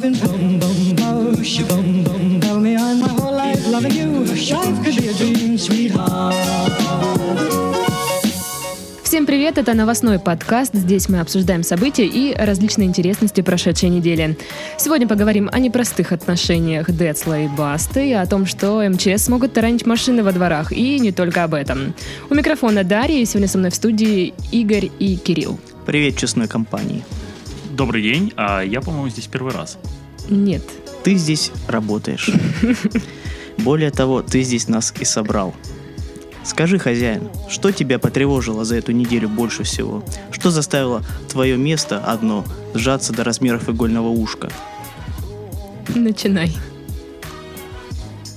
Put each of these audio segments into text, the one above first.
in boom, boom, bush, boom, boom, tell me I'm my whole life loving you. Life could be a dream, sweetheart. Всем привет, это новостной подкаст. Здесь мы обсуждаем события и различные интересности прошедшей недели. Сегодня поговорим о непростых отношениях Децла и Басты, и о том, что МЧС смогут таранить машины во дворах, и не только об этом. У микрофона Дарья, и сегодня со мной в студии Игорь и Кирилл. Привет, честной компании. Добрый день, а я, по-моему, здесь первый раз. Нет. Ты здесь работаешь. Более того, ты здесь нас и собрал. Скажи, хозяин, что тебя потревожило за эту неделю больше всего? Что заставило твое место одно сжаться до размеров игольного ушка? Начинай.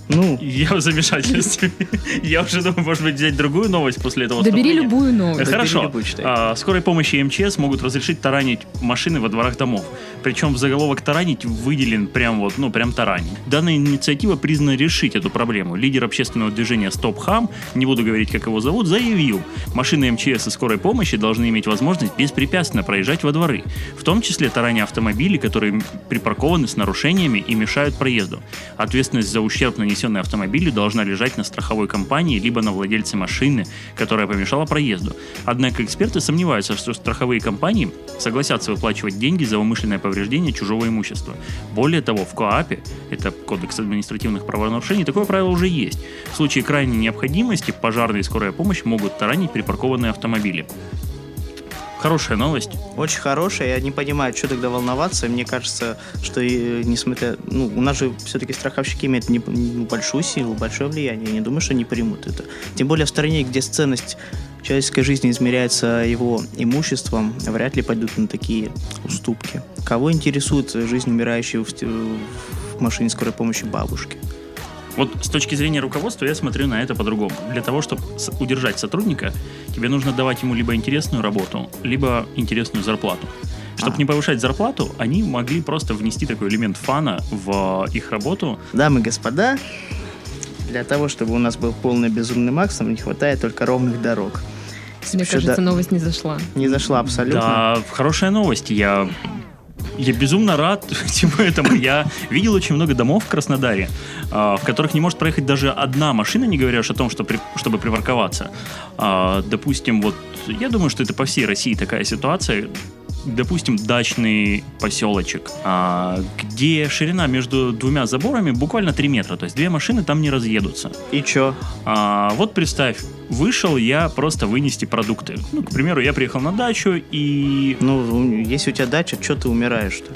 Ну, Я в замешательстве. Я уже думаю, может быть, взять другую новость после этого Добери вступления. любую новость. Добери Хорошо. любую. А, Скорой помощи и МЧС могут разрешить таранить машины во дворах домов. Причем в заголовок таранить выделен прям вот, ну, прям таранить. Данная инициатива признана решить эту проблему. Лидер общественного движения Стоп Хам, не буду говорить, как его зовут, заявил, машины МЧС и скорой помощи должны иметь возможность беспрепятственно проезжать во дворы. В том числе тараня автомобилей, которые припаркованы с нарушениями и мешают проезду. Ответственность за ущерб, нанесенный автомобилю, должна лежать на страховой компании либо на владельце машины, которая помешала проезду. Однако эксперты сомневаются, что страховые компании согласятся выплачивать деньги за умышленное повреждение чужого имущества. Более того, в КОАПе, это Кодекс административных правонарушений, такое правило уже есть. В случае крайней необходимости пожарная и скорая помощь могут таранить припаркованные автомобили. Хорошая новость. очень хорошая, я не понимаю, что тогда волноваться. Мне кажется, что и, несмотря... Ну, у нас же все-таки страховщики имеют не- большую силу, большое влияние. Я не думаю, что они примут это. Тем более в стране, где ценность человеческой жизни измеряется его имуществом, вряд ли пойдут на такие уступки. Кого интересует жизнь умирающей в, в машине скорой помощи бабушки? Вот с точки зрения руководства я смотрю на это по-другому. Для того, чтобы удержать сотрудника, тебе нужно давать ему либо интересную работу, либо интересную зарплату. Чтобы А. не повышать зарплату, они могли просто внести такой элемент фана в их работу. Дамы и господа, для того, чтобы у нас был полный безумный Макс, нам не хватает только ровных дорог. Мне ещё кажется, да- новость не зашла. не зашла абсолютно. Да, хорошая новость. Я, я безумно рад всему этому. Я видел очень много домов в Краснодаре, а, в которых не может проехать даже одна машина, не говоря уж о том, что при- чтобы припарковаться. А, Допустим, вот я думаю, что это по всей России такая ситуация. Допустим, дачный поселочек, а, где ширина между двумя заборами буквально 3 метра. То есть две машины там не разъедутся. И чё? Вот представь, вышел я просто вынести продукты. Ну, к примеру, я приехал на дачу и... Ну, если у тебя дача, что ты умираешь-то?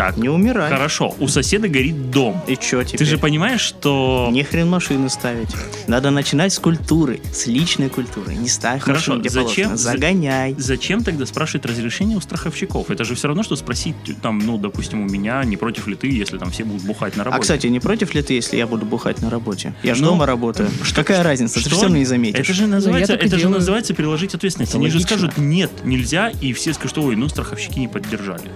Так, Не умирай. хорошо, у соседа горит дом. И чё теперь? Ты же понимаешь, что... Не хрен машины ставить. Надо начинать с культуры, с личной культуры. Не ставь Хорошо, машину, где зачем- положено. за- Загоняй. Зачем тогда спрашивать разрешение у страховщиков? Это же все равно, что спросить, там, ну, допустим, у меня, не против ли ты, если там все будут бухать на А, работе. кстати, не против ли ты, если я буду бухать на работе? Я же Ну, дома работаю. Какая разница? Ты Что? все равно не заметишь. Это же называется, так и это же называется переложить ответственность. Это Они же логично. скажут, нет, нельзя, и все скажут, ой, ну, страховщики не поддержали.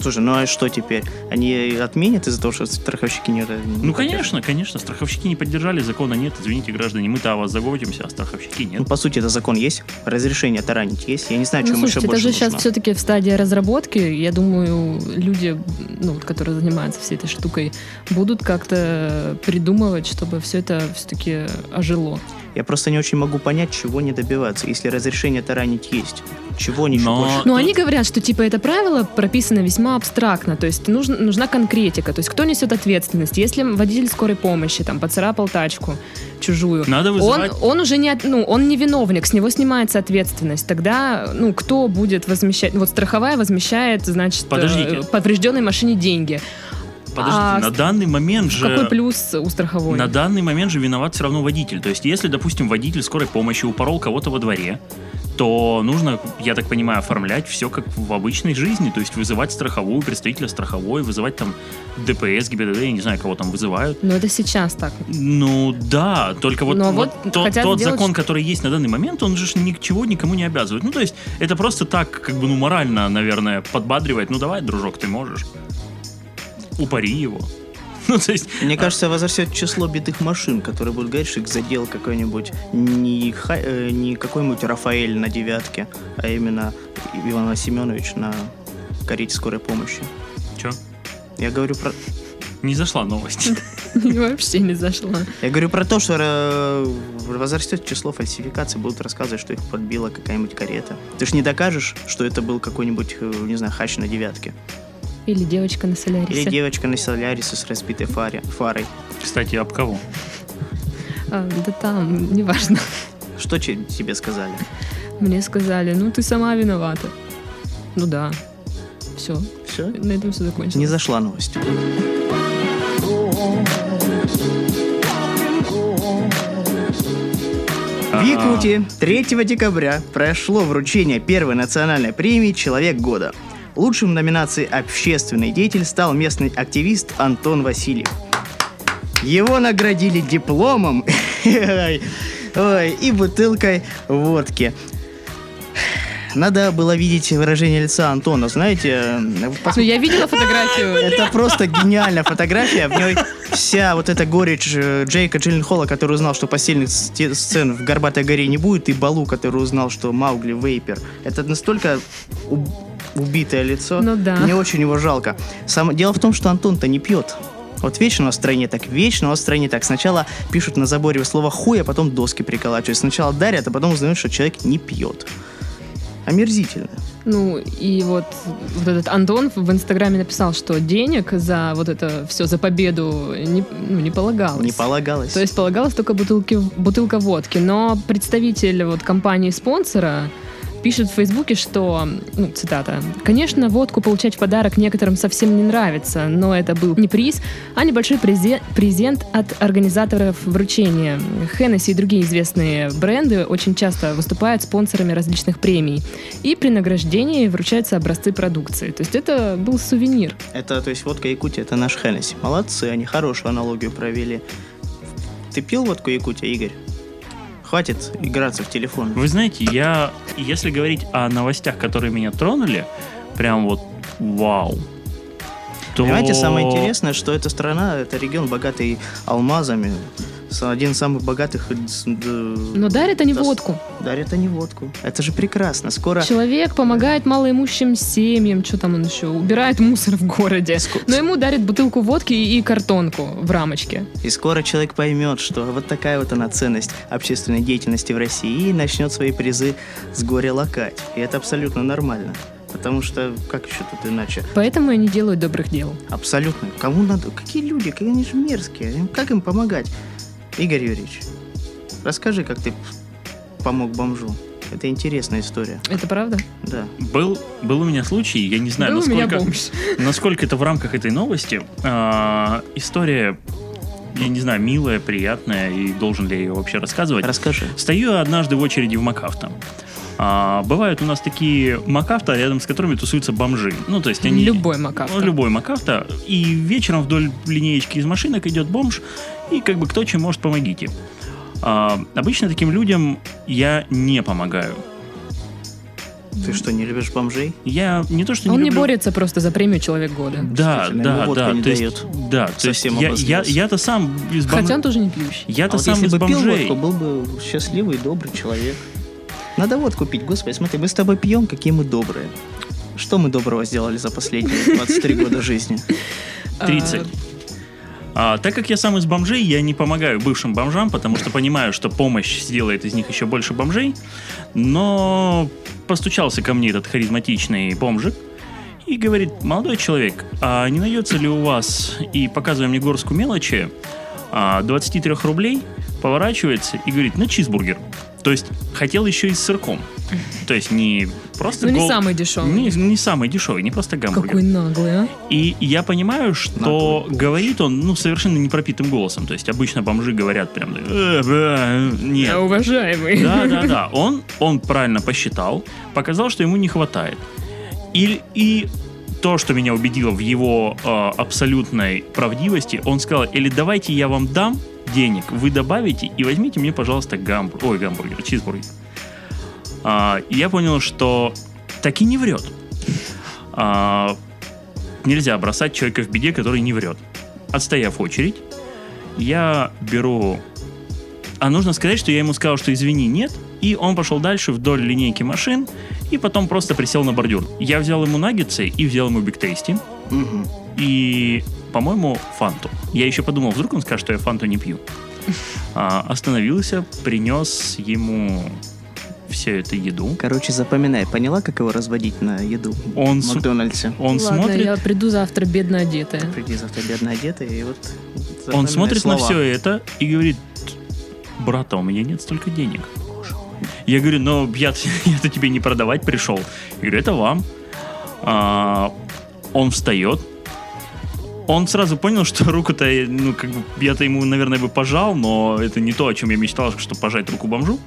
Слушай, ну а что теперь? Они отменят из-за того, что страховщики не... не Ну, конечно, конечно, страховщики не поддержали, закона нет, извините, граждане, мы-то о вас заботимся, а страховщики нет. Ну, по сути, это закон есть. Разрешение таранить есть. Я не знаю, Ну, чем еще слушайте, это больше же сейчас нужно. все-таки в стадии разработки. Я думаю, люди, ну, вот, которые занимаются всей этой штукой, будут как-то придумывать, чтобы все это все-таки ожило. Я просто не очень могу понять, чего не добиваться, если разрешение таранить есть. Чего они Но- больше? Но они говорят, что типа это правило прописано весьма абстрактно, то есть нужна, нужна конкретика, то есть кто несет ответственность. Если водитель скорой помощи там поцарапал тачку чужую, Надо он, вызывать... он уже не, от- ну, он не виновник, с него снимается ответственность. Тогда, ну, кто будет возмещать? Вот страховая возмещает, значит, Подождите. э, поврежденной машине деньги. Подождите, а на данный момент же... Какой плюс у страховой? На данный момент же виноват все равно водитель. То есть, если, допустим, водитель скорой помощи упорол кого-то во дворе, то нужно, я так понимаю, оформлять все как в обычной жизни. То есть вызывать страховую, представителя страховой, вызывать там ДПС, ГИБДД, я не знаю, кого там вызывают. Но это сейчас так. Ну да, только вот, Но вот вот тот, тот сделать, закон, который есть на данный момент, он же ничего никому не обязывает. Ну то есть это просто так, как бы, ну морально, наверное, подбадривает. Ну давай, дружок, ты можешь. Упари его. Ну, то есть, Мне кажется, возрастет число битых машин, которые будут говорить, что их задел какой-нибудь не, Ха- э, не какой-нибудь Рафаэль на девятке, а именно Иван Семенович на карете скорой помощи. что? Я говорю про, Не зашла новость. Вообще не зашла. я говорю про то, что э, возрастет число фальсификаций, будут рассказывать, что их подбила какая-нибудь карета. Ты ж не докажешь, что это был какой-нибудь, э, не знаю, хач на девятке. Или девочка на Или солярисе. девочка на Солярисе с разбитой фаре, фарой. Кстати, об кого? А, да там, неважно. Что тебе сказали? Мне сказали, ну ты сама виновата. Ну да. Все. Все? На этом все закончилось. Не зашла новость. В Якутии 3 декабря прошло вручение первой национальной премии «Человек года». Лучшим в номинации «Общественный деятель» стал местный активист Антон Васильев. Его наградили дипломом и бутылкой водки. Надо было видеть выражение лица Антона, знаете, э, Ну, я видела фотографию. это просто гениальная фотография. В ней вся вот эта горечь э, Джейка Джилленхола, который узнал, что постельных сте- сцен в «Горбатой горе» не будет, и Балу, который узнал, что Маугли Вейпер. Это настолько убитое лицо. Ну да. Мне очень его жалко. Сам... Дело в том, что Антон-то не пьет. Вот вечно у нас в стране так, вечно у нас в стране так. Сначала пишут на заборе слово хуй, а потом доски приколачивают. Сначала дарят, а потом узнают, что человек не пьет. Омерзительно. Ну, и вот, вот этот Антон в Инстаграме написал, что денег за вот это все, за победу не, ну, не полагалось. Не полагалось. То есть полагалась только бутылки, бутылка водки. Но представитель вот компании-спонсора пишет в Фейсбуке, что, ну, цитата, «Конечно, водку получать в подарок некоторым совсем не нравится, но это был не приз, а небольшой презе- презент от организаторов вручения. Хеннесси и другие известные бренды очень часто выступают спонсорами различных премий. И при награждении вручаются образцы продукции. То есть это был сувенир. Это, то есть, водка Якутия, это наш Хеннесси. Молодцы, они хорошую аналогию провели. Ты пил водку Якутия, Игорь? Хватит играться в телефон. Вы знаете, я, если говорить о новостях, которые меня тронули, прям вот вау. То... Понимаете, самое интересное, что эта страна, это регион, богатый алмазами. Один из самых богатых... э, Но дарят они водку. Дарят они водку. Это же прекрасно. Скоро... Человек помогает малоимущим семьям, что там он еще, убирает мусор в городе. Но ему дарят бутылку водки и картонку в рамочке. И скоро человек поймет, что вот такая вот она ценность общественной деятельности в России и начнет свои призы с горя лакать. И это абсолютно нормально. Потому что, как еще тут иначе? Поэтому и не делают добрых дел. Абсолютно. Кому надо? Какие люди? Какие они же мерзкие. Как им помогать? Игорь Юрьевич, расскажи, как ты помог бомжу. Это интересная история. Это правда? Да. Был, был у меня случай, я не знаю, Был у меня насколько, бомж. насколько это в рамках этой новости. А, история, я не знаю, милая, приятная, и должен ли я ее вообще рассказывать. Расскажи. Стою однажды в очереди в МакАвто. А, бывают у нас такие МакАвто, рядом с которыми тусуются бомжи. Ну, то есть они... Любой МакАвто. Ну, любой МакАвто. И вечером вдоль линеечки из машинок идет бомж, и как бы кто чем может, помогите. А, обычно таким людям я не помогаю. Ты что, не любишь бомжей? Я не то, что не Он не люблю- борется просто за премию Человек года. Да, да, да. не то есть, да, то есть Совсем я, я, обозлился. я-то сам из бомж... Хотя он тоже не пьющий. Я-то А вот сам если из бы пил бомжей. водку, был бы счастливый, добрый человек. Надо водку пить. Господи, смотри, мы с тобой пьем, какие мы добрые. Что мы доброго сделали за последние 23 года жизни? 30. А, так как я сам из бомжей, я не помогаю бывшим бомжам, потому что понимаю, что помощь сделает из них еще больше бомжей. Но постучался ко мне этот харизматичный бомжик и говорит, молодой человек, а не найдется ли у вас, и показывая мне горстку мелочи, а, 23 рублей, поворачивается и говорит, на чизбургер. То есть хотел еще и с сырком. То есть не просто Ну, не гол- самый дешевый. Не, не самый дешевый, не просто гамбургер. Какой наглый, а? И я понимаю, что Наглый говорит он, ну, совершенно непропитым голосом. То есть обычно бомжи говорят прям, «Э, бля, нет. Я уважаемый. Да, да, да. Он, он правильно посчитал, показал, что ему не хватает. И, и то, что меня убедило в его э, абсолютной правдивости, он сказал, или давайте я вам дам денег, вы добавите и возьмите мне, пожалуйста, гамбургер, ой, гамбургер, чизбургер. А, я понял, что так и не врет. А, нельзя бросать человека в беде, который не врет. Отстояв очередь, я беру... А нужно сказать, что я ему сказал, что извини, нет. И он пошел дальше вдоль линейки машин и потом просто присел на бордюр. Я взял ему наггетсы и взял ему биг тейсти. Мгм. и, по-моему, фанту. Я еще подумал, вдруг он скажет, что я фанту не пью. А, остановился, принес ему всю эту еду. Короче, запоминай, поняла, как его разводить на еду Он в Макдональдсе? Он Ладно, смотрит, я приду завтра бедно одетая. Приди завтра бедно одетый, и вот он смотрит на слова. все это и говорит, брата, у меня нет столько денег. Я говорю, ну, я, я-то тебе не продавать пришел. Я говорю, это вам. А, он встает. Он сразу понял, что руку-то, ну, как бы, я-то ему, наверное, бы пожал, но это не то, о чем я мечтал, чтобы пожать руку бомжу.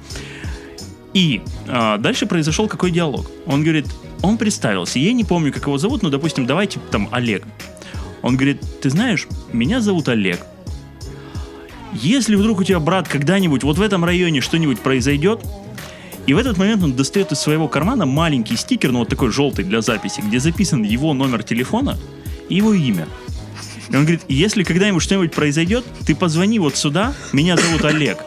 И а, дальше произошел какой диалог. Он говорит, он представился, я не помню, как его зовут, но, допустим, давайте там Олег. Он говорит, ты знаешь, меня зовут Олег. Если вдруг у тебя, брат, когда-нибудь вот в этом районе что-нибудь произойдет, и в этот момент он достает из своего кармана маленький стикер, ну вот такой желтый для записи, где записан его номер телефона и его имя. И он говорит, если когда-нибудь что-нибудь произойдет, ты позвони вот сюда, меня зовут Олег.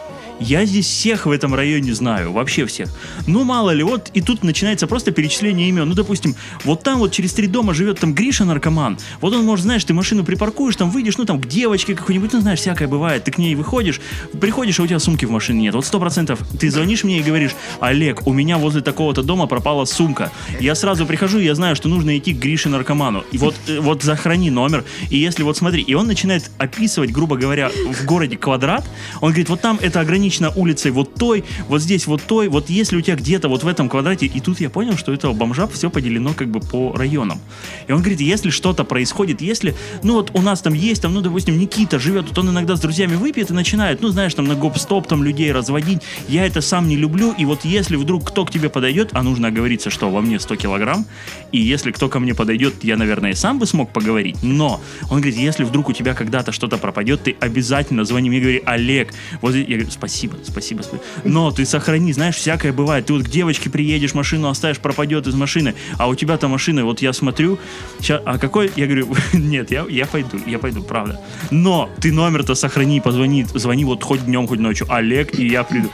Я здесь всех в этом районе знаю, вообще всех. Ну, мало ли, вот и тут начинается просто перечисление имен. Ну, допустим, вот там вот через три дома живет там Гриша наркоман. Вот он, может, знаешь, ты машину припаркуешь, там выйдешь, ну, там к девочке какой-нибудь, ну, знаешь, всякое бывает. Ты к ней выходишь, приходишь, а у тебя сумки в машине нет. Вот сто процентов ты звонишь мне и говоришь, Олег, у меня возле такого-то дома пропала сумка. Я сразу прихожу, и я знаю, что нужно идти к Грише наркоману. И вот, э, вот захрани номер. И если вот смотри, и он начинает описывать, грубо говоря, в городе квадрат. Он говорит, вот там это ограничено улицей вот той, вот здесь вот той. Вот если у тебя где-то вот в этом квадрате, и тут я понял, что этого бомжа все поделено как бы по районам. И он говорит, если что-то происходит, если, ну вот у нас там есть, там, ну, допустим, Никита живет, вот он иногда с друзьями выпьет и начинает, ну, знаешь, там на гоп-стоп там людей разводить. Я это сам не люблю, и вот если вдруг кто к тебе подойдет, а нужно оговориться, что во мне 100 килограмм, и если кто ко мне подойдет, я, наверное, сам бы смог поговорить, но он говорит, если вдруг у тебя когда-то что-то пропадет, ты обязательно звони мне и говори, Олег, вот здесь». я говорю, спасибо, спасибо, спасибо. Но ты сохрани, знаешь, всякое бывает. Ты вот к девочке приедешь, машину оставишь, пропадет из машины, а у тебя-то машина, вот я смотрю, ща- а какой, я говорю, нет, я, я пойду, я пойду, правда. Но ты номер-то сохрани, позвони, звони вот хоть днем, хоть ночью, Олег, и я приду.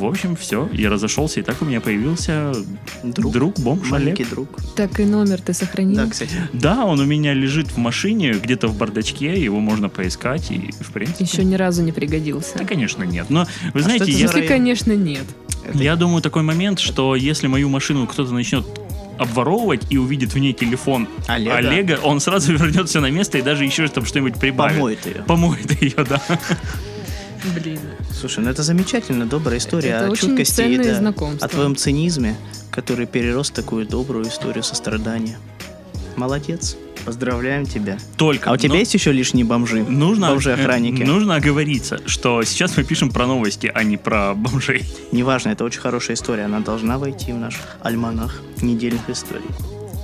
В общем, все, я разошелся, и так у меня появился Друг. друг, бомж Олег. Маленький друг. Так и номер ты сохранил? Да, кстати. Да, он у меня лежит в машине, где-то в бардачке, его можно поискать, и, в принципе... Еще ни разу не пригодился. Да, конечно, нет. Но, вы знаете, что это я, Если, конечно, нет. я думаю, такой момент, что если мою машину кто-то начнет обворовывать и увидит в ней телефон Олега. Олега, он сразу вернется на место и даже еще там что-нибудь прибавит. Помоет ее. Помоет ее, да. Блин. Слушай, ну это замечательно, добрая история Это о очень чуткости и да, знакомства. о твоем цинизме, который перерос в такую добрую историю сострадания. Молодец. Поздравляем тебя. Только. А у тебя но есть еще лишние бомжи? нужно, Бомжи-охранники. э, нужно оговориться, что сейчас мы пишем про новости, а не про бомжей. Неважно, это очень хорошая история. Она должна войти в наш альманах недельных историй.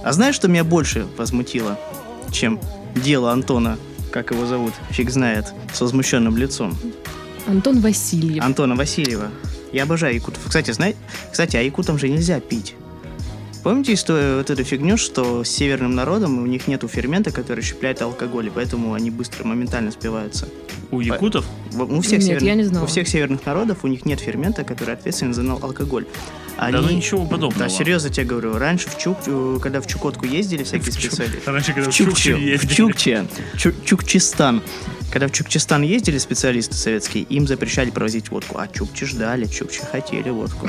А знаешь, что меня больше возмутило, чем дело Антона, как его зовут, фиг знает, с возмущенным лицом? Антон Васильев. Антона Васильева. Я обожаю якутов. Кстати, знаете, кстати, а якутам же нельзя пить. Помните историю, вот эту фигню, что с северным народом у них нету фермента, который щепляет алкоголь, и поэтому они быстро, моментально спиваются. У якутов В- У всех, Нет, северных, я не знала. у всех северных народов у них нет фермента, который ответственен за алкоголь. Да ну ничего подобного. Да, серьезно тебе говорю. Раньше, в Чук, э, когда в Чукотку ездили всякие специалисты, Раньше, когда в в Чукче Чукче, в ездили. Чукче, Чу- Чукчистан. Когда в Чукчистан ездили специалисты советские, им запрещали провозить водку. А Чукчи ждали, Чукчи хотели водку.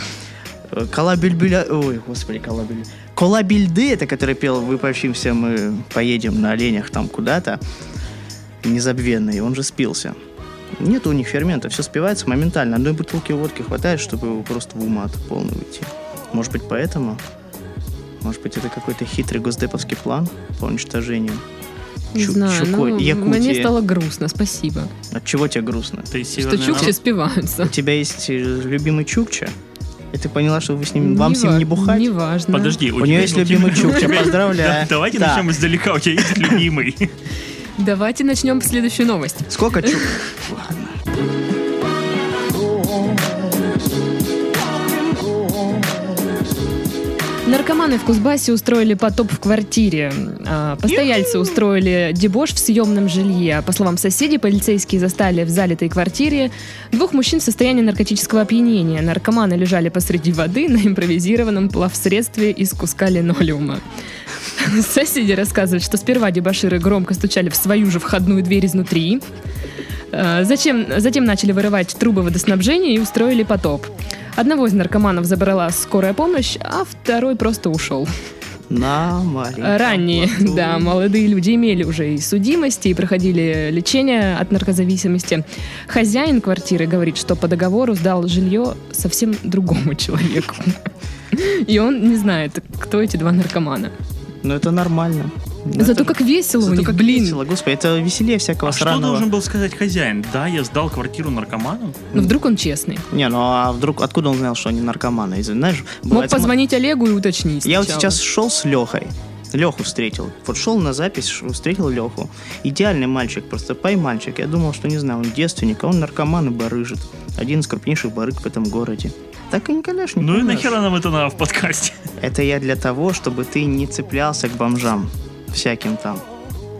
Колабельбеля... Ой, господи, Колабель... Колабельды, это который пел «Выпавшимся мы поедем на оленях там куда-то», незабвенный, он же спился. Нет у них фермента, все спивается моментально. Одной бутылки водки хватает, чтобы его просто в умат полный уйти. Может быть, поэтому? Может быть, это какой-то хитрый госдеповский план по уничтожению? Не Чу- знаю, ну, Якутии. мне стало грустно, спасибо. От чего тебе грустно? Ты Что чукчи спиваются. У тебя есть э, любимый чукча? И ты поняла, что вы с ним, вам с ним не бухать? Не важно. Подожди, У нее есть любимый чукча, поздравляю. Да, Давайте начнем издалека. У тебя есть любимый? Давайте начнем следующую новость. Сколько чук? Наркоманы в Кузбассе устроили потоп в квартире. А, Постояльцы устроили дебош в съемном жилье. По словам соседей, полицейские застали в залитой квартире двух мужчин в состоянии наркотического опьянения. Наркоманы лежали посреди воды на импровизированном плавсредстве из куска линолеума. Соседи рассказывают, что сперва дебаширы громко стучали в свою же входную дверь изнутри. Э, Зачем, затем начали вырывать трубы водоснабжения и устроили потоп. Одного из наркоманов забрала скорая помощь, а второй просто ушел. На маленьком Ранние, плоту. да, молодые люди имели уже и судимости, и проходили лечение от наркозависимости. Хозяин квартиры говорит, что по договору сдал жилье совсем другому человеку. И он не знает, кто эти два наркомана. Ну, это нормально. Зато Это- как весело у них, как блин. весело, господи, это веселее всякого А что сраного. должен был сказать хозяин? Да, я сдал квартиру наркоманам. Ну, вдруг он честный. Не, ну а вдруг, откуда он знал, что они наркоманы? Извини, Знаешь, Мог позвонить Олегу и уточнить Я вот сейчас шел с Лехой. Леху встретил. Вот шел на запись, встретил Леху. Идеальный мальчик, просто пай-мальчик. Я думал, что, не знаю, он девственник, а он наркоман и барыжит. Один из крупнейших барыг в этом городе. Так и не Ну и нахера нам это надо в подкасте? Это я для того, чтобы ты не цеплялся к бомжам всяким там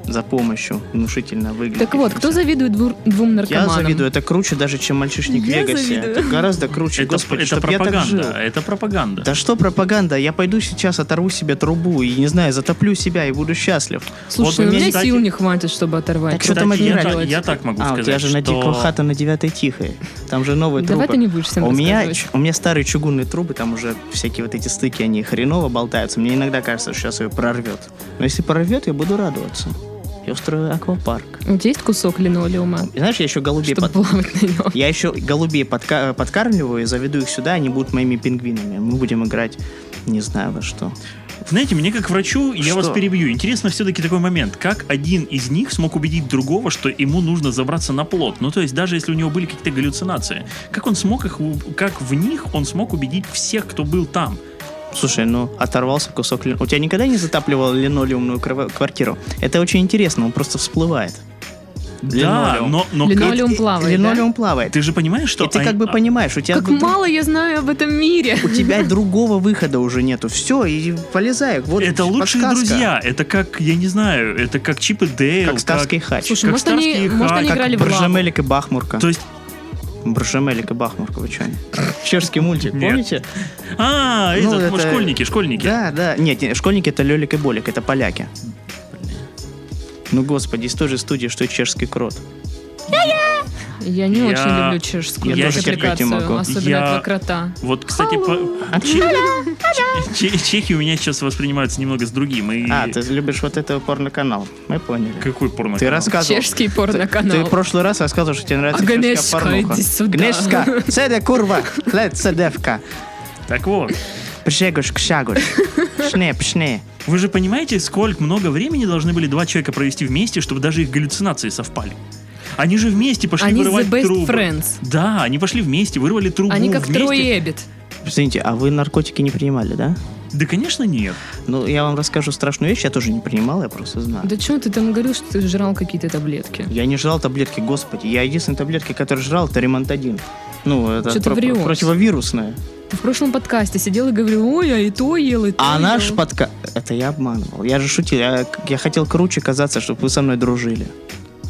за помощью внушительно выглядит. Так вот, кто завидует двур- двум Я наркоманам? завидую, это круче даже, чем мальчишник в Я Вегасе. завидую. Это гораздо круче, Это, господи, это я пропаганда. Это пропаганда. Да что пропаганда? Я пойду сейчас оторву себе трубу и, не знаю, затоплю себя и буду счастлив. Слушай, Вот у меня кстати- сил не хватит, чтобы оторвать. Так что Вот там я, делать. я так могу а, у сказать, тебя же на что... дико хата на девятой тихой. Там же новые трубы. Давай ты не будешь всем А у меня, у меня старые чугунные трубы, там уже всякие вот эти стыки, они хреново болтаются. Мне иногда кажется, что сейчас ее прорвет. Но если прорвет, я буду радоваться. Я устрою аквапарк. У тебя есть кусок линолеума, И знаешь, я еще голубей под- плавать на нем? Я еще голубей подка- подкармливаю, заведу их сюда, они будут моими пингвинами. Мы будем играть не знаю во что. Знаете, мне как врачу, я Что? вас перебью. Интересно все-таки такой момент. Как один из них смог убедить другого, что ему нужно забраться на плод? Ну, то есть, даже если у него были какие-то галлюцинации, как он смог их, как в них он смог убедить всех, кто был там? Слушай, ну, оторвался кусок. У тебя никогда не затапливал линолеумную квартиру? Это очень интересно, он просто всплывает. Да, Линолеум. но, но как- Линолеум плавает, Линолеум плавает. ты же понимаешь, что... И ты как бы понимаешь, у тебя... Как друг- мало я знаю об этом мире. У тебя другого выхода уже нету. Все, и полезай. Вот Это лучшие подсказка. друзья. Это как, я не знаю, это как Чип и Дейл. Как Ставский хач. Слушай, Как может они, Старский может, они играли как в лаву? И Бахмурка. То есть, Бржемелик и Бахмурка, вы что? Чешский мультик, Нет. помните? а, Ну, этот, это- школьники, школьники. Да, да. Нет, нет, школьники это Лелик и Болик, это поляки. Ну, господи, из той же студии, что и чешский крот. Я не Я- очень люблю чешскую Я тоже терпеть не мультипликацию, могу. особенно Я- про крота. Вот, кстати, по- Че- Че- чехи у меня сейчас воспринимаются немного с другим. И... А, ты любишь вот этот порноканал. Мы поняли. Какой порно Ты рассказывал. Чешский Ты порноканал. в прошлый раз рассказывал, что тебе нравится Агнешка, чешская порнуха. иди сюда. Гнешка, цеде курва, лед цедевка. Так вот, Пшегуш, кшагуш. Шне, пшне. вы же понимаете, сколько много времени должны были два человека провести вместе, чтобы даже их галлюцинации совпали? Они же вместе пошли Они вырывать the best трубы. friends. Да, они пошли вместе, вырвали трубу Они как вместе. Трой и Эббит. Извините, а вы наркотики не принимали, да? Да, конечно, нет. Ну, я вам расскажу страшную вещь, я тоже не принимал, я просто знаю. Да что ты там говорил, что ты жрал какие-то таблетки? Я не жрал таблетки, господи. Я единственные таблетки, которые жрал, это ремонтадин. Ну, это Что ты про- врешь? противовирусная. Ты в прошлом подкасте сидел и говорил, ой, я и то ел, и то А ел». наш подка... Это я обманывал. Я же шутил. Я, я хотел круче казаться, чтобы вы со мной дружили.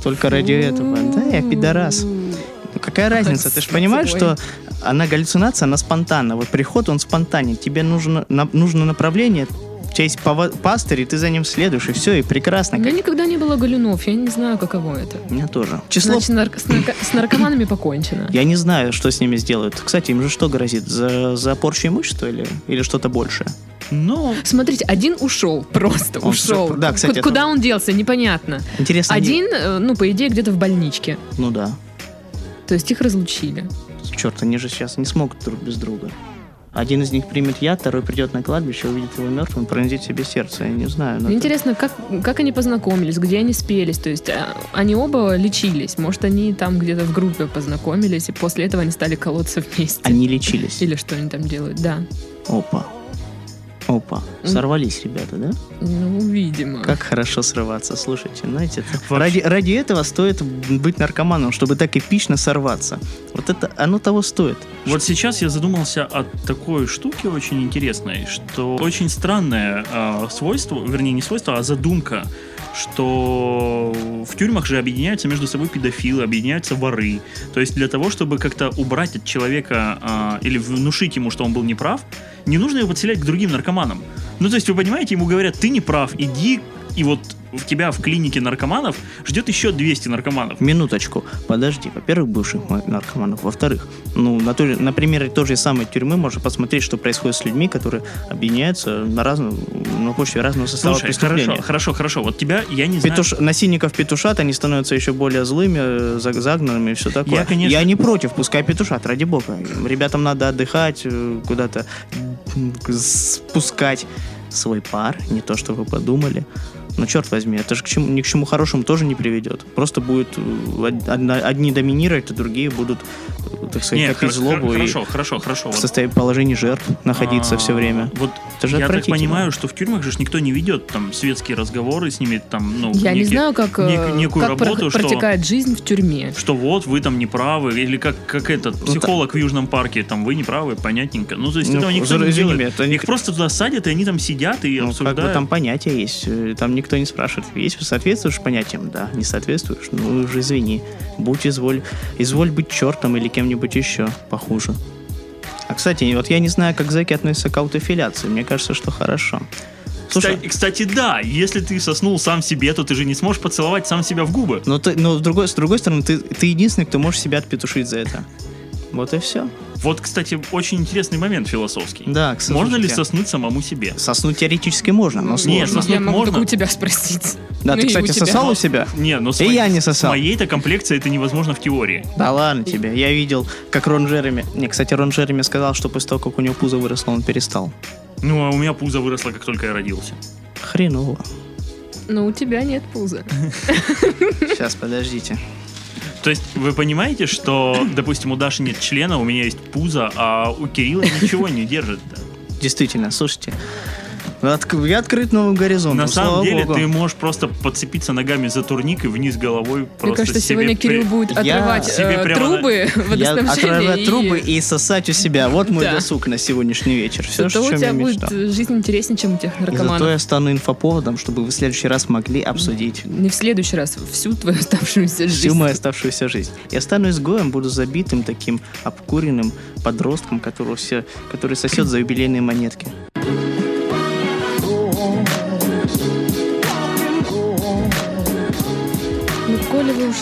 Только ради этого. Да, я пидорас. Ну, какая разница? Ты же понимаешь, что она галлюцинация, она спонтанна. Вот приход, он спонтанен. Тебе нужно, на- нужно направление, у тебя есть пастырь, и ты за ним следуешь, и все, и прекрасно. меня никогда не было галюнов, я не знаю, каково это. У меня тоже. Число... Значит, нарко- с, нарко- с наркоманами покончено. Я не знаю, что с ними сделают. Кстати, им же что грозит? За, за порчу имущества или, или что-то большее? Но Смотрите, один ушел, просто Он ушел. да, кстати, это- Куда он делся, непонятно. Интересно. они- Один, э, ну, по идее, где-то в больничке. Ну да. То есть их разлучили. Черт, они же сейчас не смогут друг без друга. Один из них примет яд, второй придет на кладбище, увидит его мертвым, пронзит себе сердце. Я не знаю. но Мне интересно, как, как они познакомились, где они спелись. То есть а, они оба лечились. Может, они там где-то в группе познакомились, и после этого они стали колоться вместе. Они лечились. Или что они там делают, да. Опа. Опа. Сорвались ребята, да? Ну, видимо. Как хорошо срываться, слушайте. Знаете, это- ради, ради этого стоит быть наркоманом, чтобы так эпично сорваться. Вот это, оно того стоит. Вот сейчас я задумался о такой штуке очень интересной, что очень странное э, свойство, вернее не свойство, а задумка, что в тюрьмах же объединяются между собой педофилы, объединяются воры. То есть для того, чтобы как-то убрать от человека а, или внушить ему, что он был неправ, не нужно его подселять к другим наркоманам. Ну, то есть, вы понимаете, ему говорят, ты не прав, иди, и вот в тебя в клинике наркоманов ждет еще 200 наркоманов. Минуточку, подожди. Во-первых, бывших ма- наркоманов. Во-вторых, ну, на, той на примере той же самой тюрьмы можно посмотреть, что происходит с людьми, которые объединяются на разную, на почве разного состава Слушай, преступления. хорошо, хорошо, хорошо. Вот тебя, я не знаю... Петуш... Насильников петушат, они становятся еще более злыми, э, заг- загнанными и все такое. Я, конечно- Я не против, пускай петушат, ради бога. Ребятам надо отдыхать, э, куда-то спускать свой пар, не то, что вы подумали. Но черт возьми, это же к чему, ни к чему хорошему тоже не приведет. Просто будет э, одни доминировать, а другие будут, э, так сказать, Не, копить хор- злобу и хорошо, хорошо, хорошо. в вот, состоянии положении жертв находиться а, все время. Вот Это же я так понимаю, что в тюрьмах же никто не ведет там светские разговоры с ними, там, ну, Я не некие- знаю, как, э, нек- некую как про- работу, что- протекает жизнь в тюрьме. что вот вы там неправы, или как, как этот Ну, психолог в Южном парке, там вы неправы, понятненько. Ну, то есть Ну, этого никто не извини делает. меня, это не- Их просто туда садят, и они там сидят и Ну, как обсуждают. бы там понятия есть. э, Там никто не спрашивает. Есть соответствуешь понятиям? Да. Не соответствуешь? Ну, уже извини. Будь изволь. Изволь быть чертом или кем-нибудь еще похуже. А, кстати, вот я не знаю, как зэки относятся к аутофиляции. Мне кажется, что хорошо. Слушай, Кстати, кстати, да, если ты соснул сам себе, то ты же не сможешь поцеловать сам себя в губы. но, ты, но с, другой, с другой стороны, ты, ты единственный, кто может себя отпетушить за это. Вот и все. Вот, кстати, очень интересный момент философский. Да, к Можно ли соснуть самому себе? Соснуть теоретически можно, но сложно. Нет, соснуть я могу можно. у тебя спросить. Да, Ну ты, кстати, у сосал у себя? Не, ну с, И я не сосал. моей-то комплекцией это невозможно в теории. Да ладно тебе. Я видел, как Рон Джереми... Не, кстати, Рон Джереми сказал, что после того, как у него пузо выросло, он перестал. Ну, а у меня пузо выросло, как только я родился. Хреново. Но у тебя нет пуза. Сейчас, подождите. То есть вы понимаете, что, допустим, у Даши нет члена, у меня есть пузо, а у Кирилла ничего не держит. Действительно, слушайте. Отк- Я открыт новым горизонтом. На слава самом деле богу. ты можешь просто подцепиться ногами за турник и вниз головой Мне просто кажется, себе сегодня при- Кирилл будет Я отрывать себе э, трубы Я водоснабжения. отрываю и трубы и сосать у себя. Вот мой Да. досуг на сегодняшний вечер. Все, Зато о у чем я тебя будет э, жизнь интереснее, чем у тех И зато наркоманов. я стану инфоповодом, чтобы вы в следующий раз могли обсудить Не в следующий раз, всю твою оставшуюся жизнь. всю мою оставшуюся жизнь. Я стану изгоем, буду забитым таким обкуренным подростком, которого все, который сосет за юбилейные монетки. Коли вы уж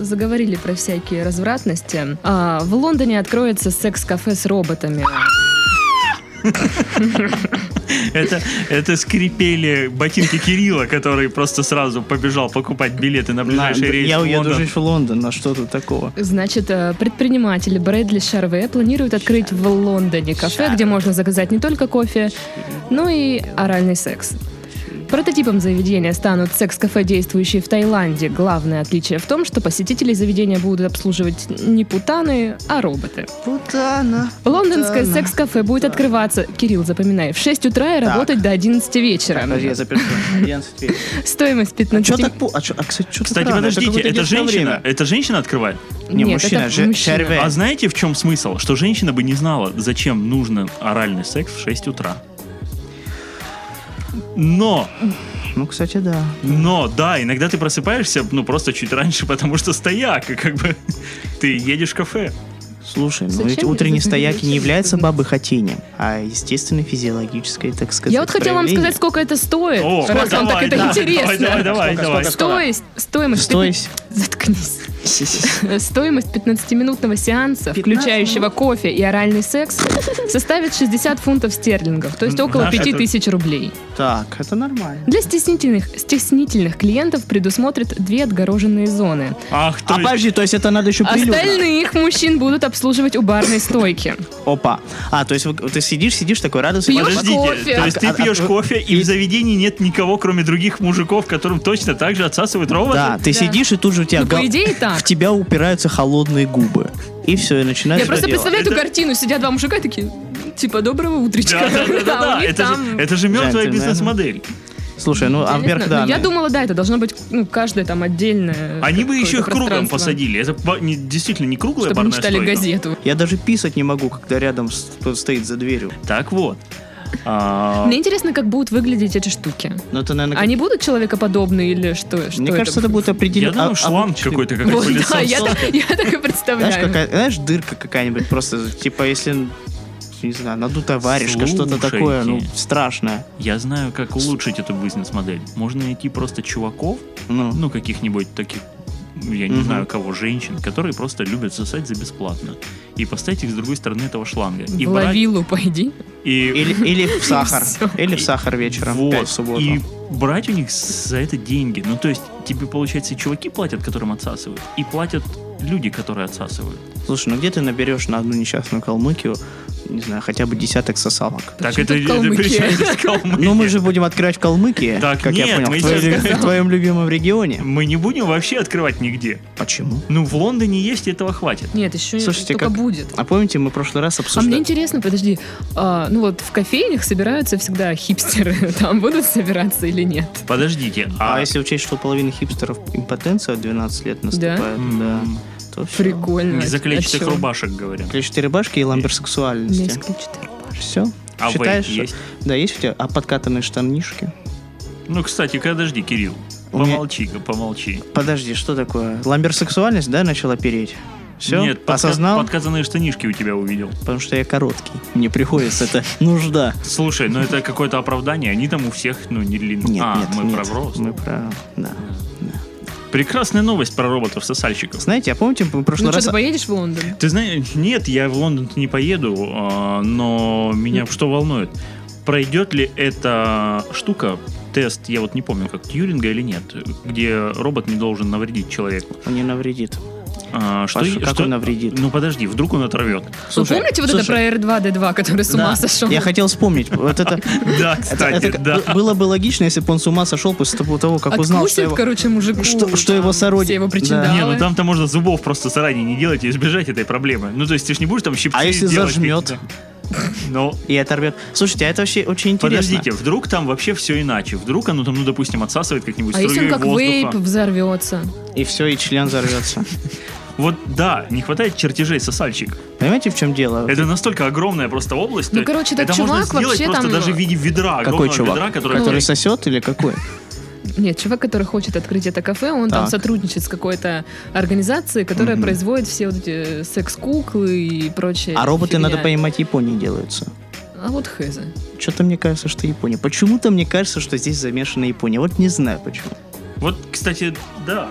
заговорили про всякие развратности, а, в Лондоне откроется секс-кафе с роботами. Это, это скрипели ботинки Кирилла, который просто сразу побежал покупать билеты на ближайший рейс я в уеду жить в Лондон, а что тут такого? Значит, э, предприниматель Брэдли Шарве планирует открыть в Лондоне кафе, где можно заказать не только кофе, но и оральный секс. Прототипом заведения станут секс-кафе, действующие в Таиланде. Главное отличие в том, что посетителей заведения будут обслуживать не путаны, а роботы. Путана. Лондонское Путана. секс-кафе будет открываться, Кирилл, запоминай, в 6 утра и Так. работать до 11 вечера. Подожди, я запишу. 11 вечера. Стоимость А 15 что так пу- а, чё- а, кстати, что Кстати, подождите, это, женщина, это женщина открывает? Не, Нет, мужчина, это же- мужчина. А знаете, в чем смысл? Что женщина бы не знала, зачем нужен оральный секс в 6 утра. Но, Ну, кстати, да. но, да, иногда ты просыпаешься, ну, просто чуть раньше, потому что стояк, и как бы ты едешь в кафе. Слушай, ну Зачем ведь мне утренний стояк не является бабы хотением, а естественной физиологической, так сказать, Я вот хотела вам сказать, сколько это стоит, О, раз вам так это интересно. давай, давай, Сколько, давай. сколько, Стоимость, стоимость, заткнись. Стоимость 15-минутного сеанса, включающего кофе и оральный секс, составит 60 фунтов стерлингов, то есть около Наши 5000 рублей. Так, это нормально. Для стеснительных, стеснительных клиентов предусмотрят две отгороженные зоны. Ах, то А есть- подожди, то есть это надо еще прилюдно? Остальных мужчин будут обслуживать у барной стойки. Опа. А, то есть ты сидишь, сидишь такой радостный. Подождите, кофе. то есть ты А- а- пьешь а- кофе, и в заведении нет никого, кроме других мужиков, которым точно так же отсасывают роботы? Да, ты сидишь, и тут же у тебя Ну, по идее, так. в тебя упираются холодные губы. И все, и начинаешь Я просто представляю эту Это- картину, сидят два мужика и такие, типа, доброго утречка. Да, да, да, да, А Это, там- же, это же мертвая бизнес-модель. Слушай, ну, а вверх, да. ну, Я думала, да, это должно быть, ну, каждое там отдельное. Они бы еще их кругом посадили. Это не- действительно не круглая Чтобы не барная читали стойка. газету. Я даже писать не могу, когда рядом кто-то стоит за дверью. Так вот, А, Мне интересно, как будут выглядеть эти штуки. Ну, это, наверное, Они будут человекоподобные или что? что мне кажется, это будет я определенно... думаю, шланг какой-то, как Вот, пылесос. да, я так, я так и Знаешь, представляю. какая, знаешь, дырка какая-нибудь просто, типа, если, не знаю, надутая варежка, что-то такое, ну, страшное. Я знаю, как улучшить эту бизнес-модель. Можно найти просто чуваков, Ну, ну, каких-нибудь таких, я не Мгм. знаю кого, женщин, которые просто любят сосать за бесплатно. И поставить их с другой стороны этого шланга. И В брать- лавилу пойди. и, или, или в сахар. Или в сахар вечером, вот, в и брать у них за это деньги. Ну, то есть, тебе, получается, и чуваки платят, которым отсасывают, и платят люди, которые отсасывают. Слушай, ну где ты наберешь на одну несчастную калмыкию, не знаю, хотя бы десяток сосалок? Так это, это здесь Калмыкия? Ну, мы же будем открывать в Калмыкии, Так, как я нет, понял, мы в, твоем, в твоем любимом регионе. Мы не будем вообще открывать нигде. Почему? Ну, в Лондоне есть, и этого хватит. Нет, еще Слушайте, только как- будет. А помните, мы в прошлый раз А мне обсуждали... интересно, подожди, а, ну вот в кофейнях собираются всегда хипстеры, там будут собираться или нет? Подождите, А а, если учесть, что у половины хипстеров импотенция в 12 лет наступает, М, да, то все. Прикольно. из-за О клетчатых чём? рубашек говорят. Клетчатые рыбашки и ламберсексуальности. есть клетчатые рубашки. Все? А Считаешь, есть? Да, есть у тебя? А подкатанные штанишки? Ну, кстати, подожди, Кирилл. Помолчи-ка, помолчи. Подожди, что такое? Ламберсексуальность, да, начала переть? Все? Нет, подка- Осознал? подказанные штанишки у тебя увидел. Потому что я короткий. Мне приходится это нужда. Слушай, ну это какое-то оправдание, они там у всех, ну, не длинные. Нет, а, нет, мы нет. про рост. Мы про... Да. Прекрасная новость про роботов-сосальщиков. Знаете, а помните, мы в Ну прошлый что, раз... ты поедешь в Лондон? Ты знаешь, нет, я в Лондон не поеду, а, но меня что волнует? Пройдет ли эта штука, тест, я вот не помню, как Тьюринга или нет, где робот не должен навредить человеку. Он не навредит. А, что, Паша, как что- он навредит? Ну подожди, вдруг он оторвет. Слушай, Вы помните вот слушай, это про R2-D2, который с ума да, сошел? Я хотел вспомнить. Вот это... Да, кстати, это да. Было бы логично, если бы он с ума сошел после того, как узнал, что короче, мужику. что- что его сородич- Все его Да. причиндалы. Не, ну там-то можно зубов просто заранее не делать и избежать этой проблемы. Ну, то есть ты ж не будешь там щипцы А если делать зажмет? Ну, И оторвет. Слушайте, а это вообще очень интересно. подождите, вдруг там вообще все иначе. Вдруг оно там, ну, допустим, отсасывает как-нибудь А если он как воздуха. вейп взорвется? И все, и член взорвется. Вот да, не хватает чертежей сосальщик. Понимаете, в чем дело? Это настолько огромная просто область. Ну, короче, этот это можно чувак сделать вообще просто там- даже в виде ведра, Какой чувак? ведра, который... Который сосет или какой? Нет, чувак, который хочет открыть это кафе, он там Так. сотрудничает с какой-то организацией, которая Мгм. производит все вот эти секс-куклы и прочее. А роботы, фигня. надо понимать, Японии делаются. А вот хз. Что-то мне кажется, что Япония. Почему-то мне кажется, что здесь замешана Япония. Вот не знаю почему. Вот, кстати, да.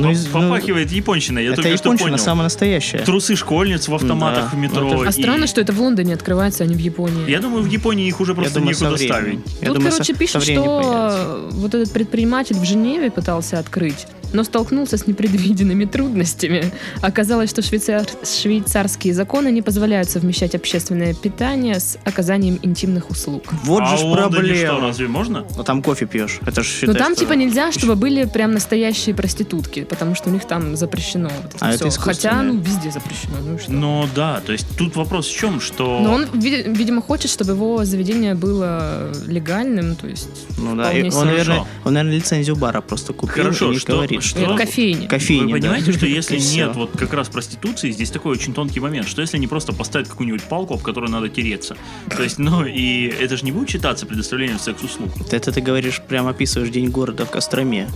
Ну, ну, Попахивает японщиной, я Это только что японщина понял. самая настоящая. Трусы школьниц в автоматах Да. в метро. Ну, А и- странно, что это в Лондоне открывается, а не в Японии. Я думаю, в Японии их уже просто думаю, некуда ставить. Я Тут, думаю, короче, со- пишут, со временем появится. что вот этот предприниматель в Женеве пытался открыть, но столкнулся с непредвиденными трудностями. Оказалось, что швейцар- швейцарские законы не позволяют совмещать общественное питание с оказанием интимных услуг. Вот а же ж что, проблема. разве можно? Ну там кофе пьешь. Это же Но считай, там что- типа нельзя, чтобы были прям настоящие проститутки, потому что у них там запрещено вот это А это всё. Хотя, ну, везде запрещено. Ну, что? Ну да, то есть тут вопрос в чем, что... Но он, види- видимо, хочет, чтобы его заведение было легальным, то есть Ну да, и он, наверное, он, наверное, лицензию бара просто купил Хорошо, и не что- говорит. Что- Э, кофейни. Кофейни, Вы да. понимаете, что если нет вот как раз проституции, здесь такой очень тонкий момент, что если они просто поставят какую-нибудь палку, об которую надо тереться, то есть, ну, и это же не будет считаться предоставлением секс-услуг. Это ты говоришь, прям описываешь день города в Костроме.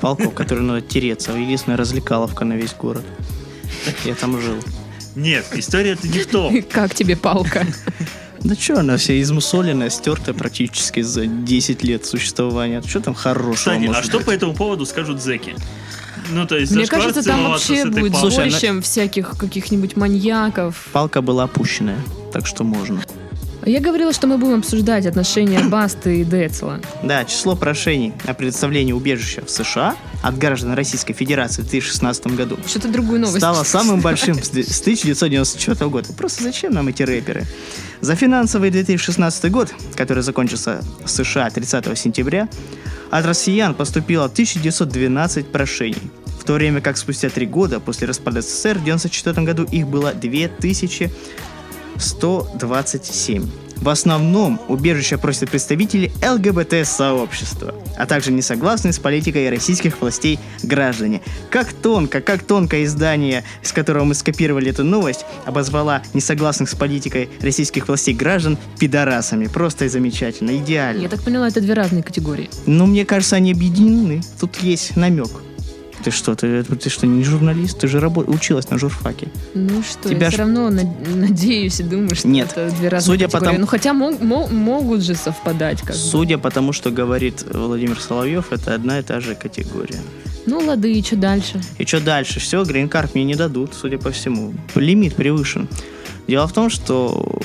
Палку, в которой надо тереться. Единственная развлекаловка на весь город. Я там жил. Нет, история это не в том. Как тебе палка? Да что, она вся измусоленная, стертая практически за 10 лет существования. Что там хорошего Кстати, а что быть? по этому поводу скажут зэки? Ну, то есть Мне кажется, там вообще будет сборищем всяких каких-нибудь маньяков. Палка была опущенная, так что можно. Я говорила, что мы будем обсуждать отношения Басты и Децла. Да, число прошений о предоставлении убежища в США от граждан Российской Федерации в 2016 году Что-то другую новость. стало самым большим с с 1994 года. Просто зачем нам эти рэперы? За финансовый 2016 год, который закончился в США 30 сентября, от россиян поступило 1912 прошений. В то время как спустя три года после распада СССР в 1994 году их было 2127. В основном убежище просят представители ЛГБТ-сообщества, а также несогласные с политикой российских властей граждане. Как тонко, как тонко издание, с которого мы скопировали эту новость, обозвала несогласных с политикой российских властей граждан пидорасами. Просто и замечательно, идеально. Я так поняла, это две разные категории. Но мне кажется, они объединены. Тут есть намек. Ты что, ты, ты что, не журналист? Ты же рабо- училась на журфаке. Ну что, Тебя я ж- все равно над- надеюсь и думаю, что Нет. это две разные Судя по категории. Ну хотя мог- мо- могут же совпадать как бы. Судя по тому, что говорит Владимир Соловьев, это одна и та же категория. Ну лады, и что дальше? И что дальше? Все, грин-карт мне не дадут, судя по всему. Лимит превышен. Дело в том, что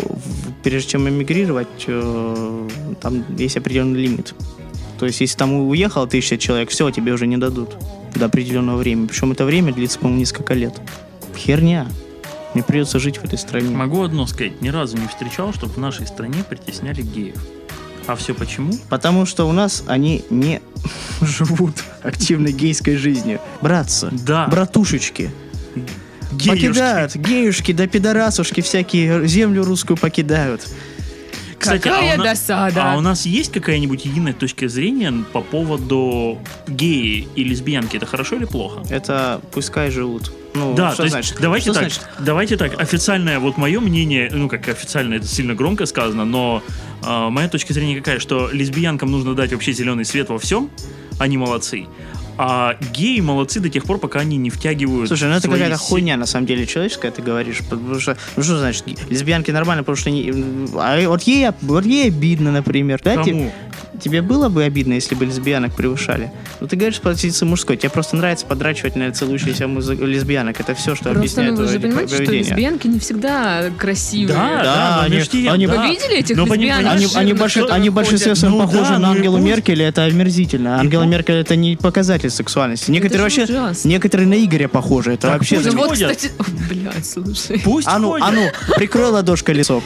прежде чем эмигрировать, э, там есть определенный лимит. То есть, если там уехало тысяча человек, все, тебе уже не дадут до определенного времени. Причем это время длится, по-моему, несколько лет. Херня. Мне придется жить в этой стране. Могу одно сказать. Ни разу не встречал, чтобы в нашей стране притесняли геев. А все почему? Потому что у нас они не живут активной гейской жизнью. Братцы, Да. братушечки, Геюшки. покидают, геюшки да пидорасушки всякие землю русскую покидают. Кстати, Какая а у, на- досада. а у нас есть какая-нибудь единая точка зрения по поводу геи и лесбиянки? Это хорошо или плохо? Это пускай живут. Ну, да, что то есть значит? давайте Что так, значит? давайте так, официальное вот мое мнение, ну как официально это сильно громко сказано, но а, моя точка зрения какая, что лесбиянкам нужно дать вообще зеленый свет во всем, они молодцы, а геи молодцы до тех пор, пока они не втягивают. Слушай, ну это свои какая-то хуйня, на самом деле, человеческая, ты говоришь. Потому что, ну что значит, лесбиянки нормально, потому что они... А вот ей, вот ей обидно, например, да? Кому? Тебе было бы обидно, если бы лесбиянок превышали? Ну, ты говоришь с позиции мужской. Тебе просто нравится подрачивать на целующихся музы- лесбиянок. Это все, что Просто, объясняет ну, вы же твое понимаете, что поведение. лесбиянки не всегда красивые. Да, Да, да, они- они- да. Вы видели этих Но лесбиянок? Они, они, больше, которые они в большинстве своем Ну похожи да, на ну Ангелу пусть. Меркель, это омерзительно. Ангела. Меркель это не показатель сексуальности. Некоторые вообще, ужасно. некоторые на Игоря похожи. Это Так вообще... пусть Ну вот, кстати... Блядь, слушай. Пусть А ну, а ну, прикрой ладошкой лицо.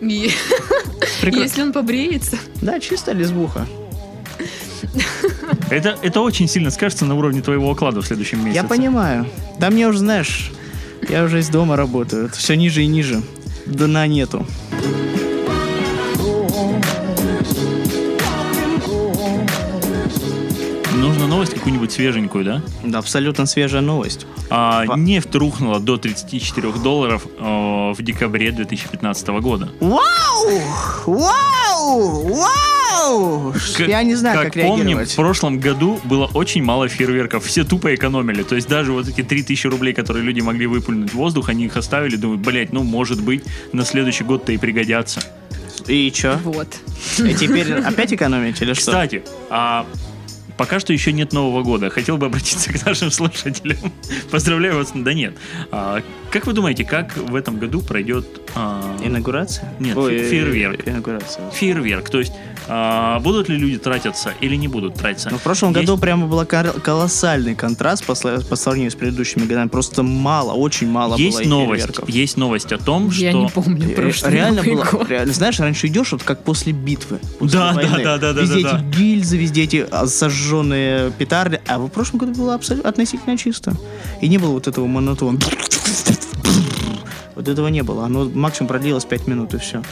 И-. Если он побреется. Да, чисто лесбуха. Это, это очень сильно скажется на уровне твоего оклада в следующем месяце. Я понимаю. Да мне уже, знаешь, я уже из дома работаю. Все ниже и ниже. Дна нету. Нужно новость какую-нибудь свеженькую, да? Да, абсолютно свежая новость. А, Ва- нефть рухнула до 34 долларов э, в декабре 2015 года. Вау! Вау! Вау! К- Я не знаю, как, помним, реагировать. в прошлом году было очень мало фейерверков. Все тупо экономили. То есть даже вот эти 3000 рублей, которые люди могли выплюнуть в воздух, они их оставили. Думают, блять, ну может быть на следующий год-то и пригодятся. И чё? Вот. И теперь опять экономить или что? Кстати, а пока что еще нет Нового года. Хотел бы обратиться к нашим слушателям. Поздравляю вас. Да нет. А, как вы думаете, как в этом году пройдет а, Инаугурация? Нет, Ой, фе- фейерверк. Инаугурация. фейерверк? То есть а, будут ли люди тратиться или не будут тратиться? Ну, в прошлом Есть- году прямо был колоссальный контраст по, по сравнению с предыдущими годами. Просто мало, очень мало есть было новость, фейерверков. есть новость о том, Я что не помню Э, прошлый Реально Новый было, год. реально, знаешь, раньше идешь вот как после битвы. после Да, да, войны. да, да, да, Везде да, эти гильзы, везде эти а, сожженные петарды. А в прошлом году было абсолютно относительно чисто. И не было вот этого монотона. Вот этого не было. Оно максимум продлилось 5 минут и все.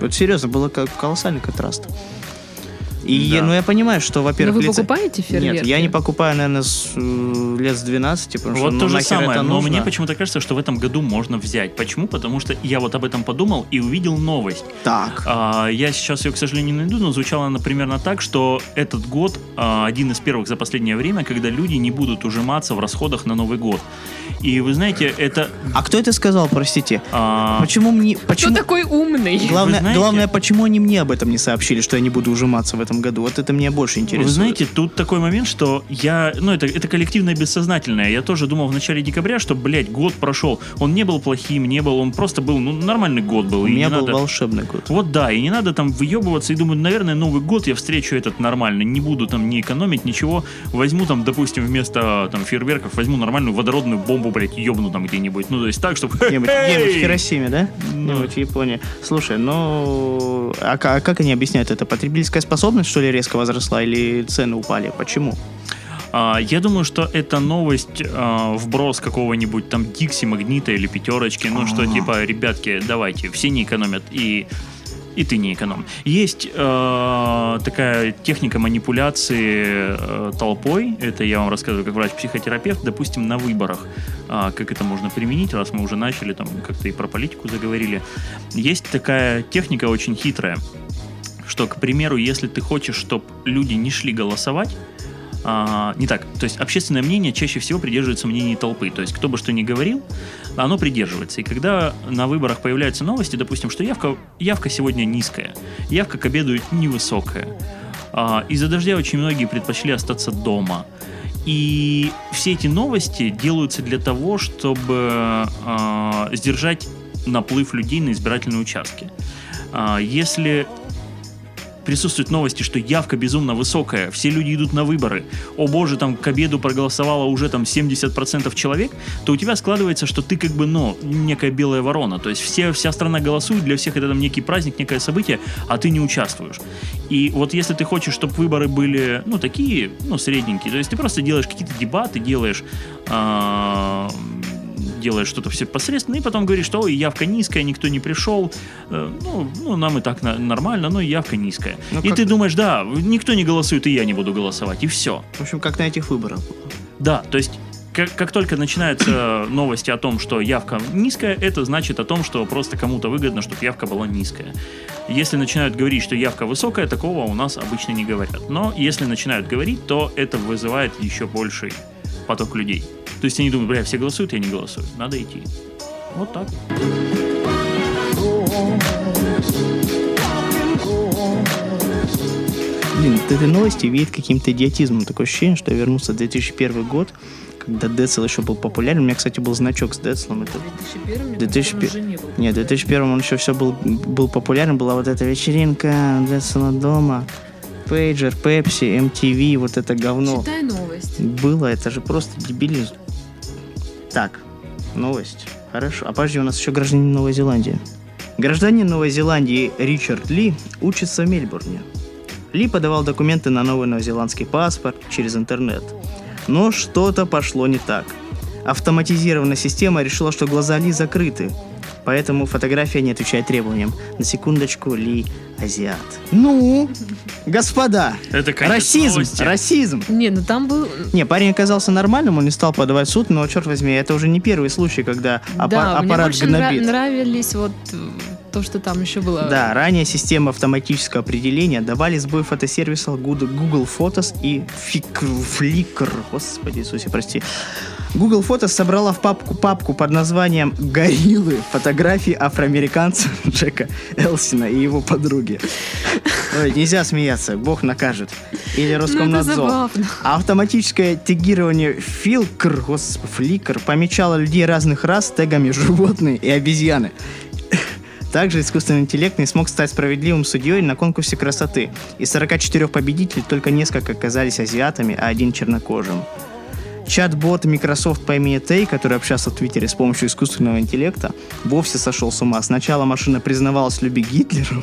Вот серьезно, было колоссальный контраст. И Да. ну, я понимаю, что, Но во-первых, вы лице- покупаете фейерверки? Нет, я не покупаю, наверное, с э, лет с 12, потому что вот ну, то же нахер самое, это но нужно. мне почему-то кажется, что в этом году можно взять. Почему? Потому что я вот об этом подумал и увидел новость. Так. А, я сейчас ее, к сожалению, не найду, но звучала она примерно так, что этот год а, один из первых за последнее время, когда люди не будут ужиматься в расходах на Новый год. И вы знаете, это... А кто это сказал, простите? а, Почему мне... Кто Почему... такой умный? Главное, знаете- главное, почему они мне об этом не сообщили, что я не буду ужиматься в этом году? Вот это меня больше интересует. Вы знаете, тут такой момент, что я, ну это, это коллективное бессознательное. Я тоже думал в начале декабря, что, блядь, год прошел. Он не был плохим, не был, он просто был, ну, нормальный год был. у меня был надо- волшебный год. Вот да, и не надо там выебываться и думаю, наверное, Новый год я встречу этот нормально, не буду там не экономить ничего, возьму там, допустим, вместо там фейерверков возьму нормальную водородную бомбу, блядь, ебну там где-нибудь, ну то есть так, чтобы... Где-нибудь, где-нибудь в Хиросиме, да? Ну. Где-нибудь в Японии. Слушай, ну... А, а как они объясняют это? Потребительская способность, что ли, резко возросла или цены упали? Почему? А, я думаю, что это новость, а, вброс какого-нибудь там Дикси, Магнита или Пятерочки, ну что Ага. типа, ребятки, давайте, все не экономят и И ты не эконом. Есть э, такая техника манипуляции э, толпой. Это я вам рассказываю как врач-психотерапевт. Допустим, на выборах. А, как это можно применить, раз мы уже начали, там как-то и про политику заговорили. Есть такая техника очень хитрая, что, к примеру, если ты хочешь, чтобы люди не шли голосовать, а, не так. То есть общественное мнение чаще всего придерживается мнений толпы. То есть кто бы что ни говорил, оно придерживается. И когда на выборах появляются новости, допустим, что явка, явка сегодня низкая, явка к обеду невысокая, а, из-за дождя очень многие предпочли остаться дома. И все эти новости делаются для того, чтобы а, сдержать наплыв людей на избирательные участки. А, если присутствуют новости, что явка безумно высокая, все люди идут на выборы, о боже, там к обеду проголосовало уже там 70% человек, то у тебя складывается, что ты как бы, ну, некая белая ворона, то есть все, вся страна голосует, для всех это там некий праздник, некое событие, а ты не участвуешь. И вот если ты хочешь, чтобы выборы были, ну, такие, ну, средненькие, то есть ты просто делаешь какие-то дебаты, делаешь а, делаешь что-то все посредственно, и потом говоришь, что ой, явка низкая, никто не пришел, э, ну, ну, нам и так на- нормально, но явка низкая. Ну, и как- ты думаешь, да, никто не голосует, и я не буду голосовать, и все. В общем, как на этих выборах. Да, то есть как, как только начинаются новости о том, что явка низкая, это значит о том, что просто кому-то выгодно, чтобы явка была низкая. Если начинают говорить, что явка высокая, такого у нас обычно не говорят. Но если начинают говорить, то это вызывает еще больший поток людей. То есть они думают, бля, все голосуют, я не голосую. Надо идти. Вот так. Блин, от этой новости веет каким-то идиотизмом. Такое ощущение, что я вернулся в 2001 год, когда Децл еще был популярен. У меня, кстати, был значок с Децлом. Это... 2001 2001 Нет, в 2001 он еще все был, был популярен. Была вот эта вечеринка Децла дома. Пейджер, Пепси, MTV, вот это говно. Читай новость. Было, это же просто дебилизм. Так, новость. Хорошо. А подожди, у нас еще гражданин Новой Зеландии. Гражданин Новой Зеландии Ричард Ли учится в Мельбурне. Ли подавал документы на новый новозеландский паспорт через интернет. Но что-то пошло не так. Автоматизированная система решила, что глаза Ли закрыты, поэтому фотография не отвечает требованиям. На секундочку, Ли азиат. Ну, господа, Это конец расизм, новости. расизм. Не, ну там был... Не, парень оказался нормальным, он не стал подавать в суд, но, черт возьми, это уже не первый случай, когда аппа- да, мне аппарат больше нра- гнобит. нравились вот то, что там еще было. Да, ранее система автоматического определения давали сбой фотосервиса Google Photos и Flickr, Flickr. Господи Иисусе, прости. Google Photos собрала в папку папку под названием «Гориллы» фотографии афроамериканца Джека Элсина и его подруги. Ой, нельзя смеяться, бог накажет. Или Ну, Роскомнадзор. забавно. А автоматическое тегирование Филкр, господи, Фликр помечало людей разных рас с тегами животные и обезьяны. Также искусственный интеллект не смог стать справедливым судьей на конкурсе красоты. Из 44 победителей только несколько оказались азиатами, а один чернокожим. Чат-бот Microsoft по имени Тей, который общался в Твиттере с помощью искусственного интеллекта, вовсе сошел с ума. Сначала машина признавалась в любви Гитлеру.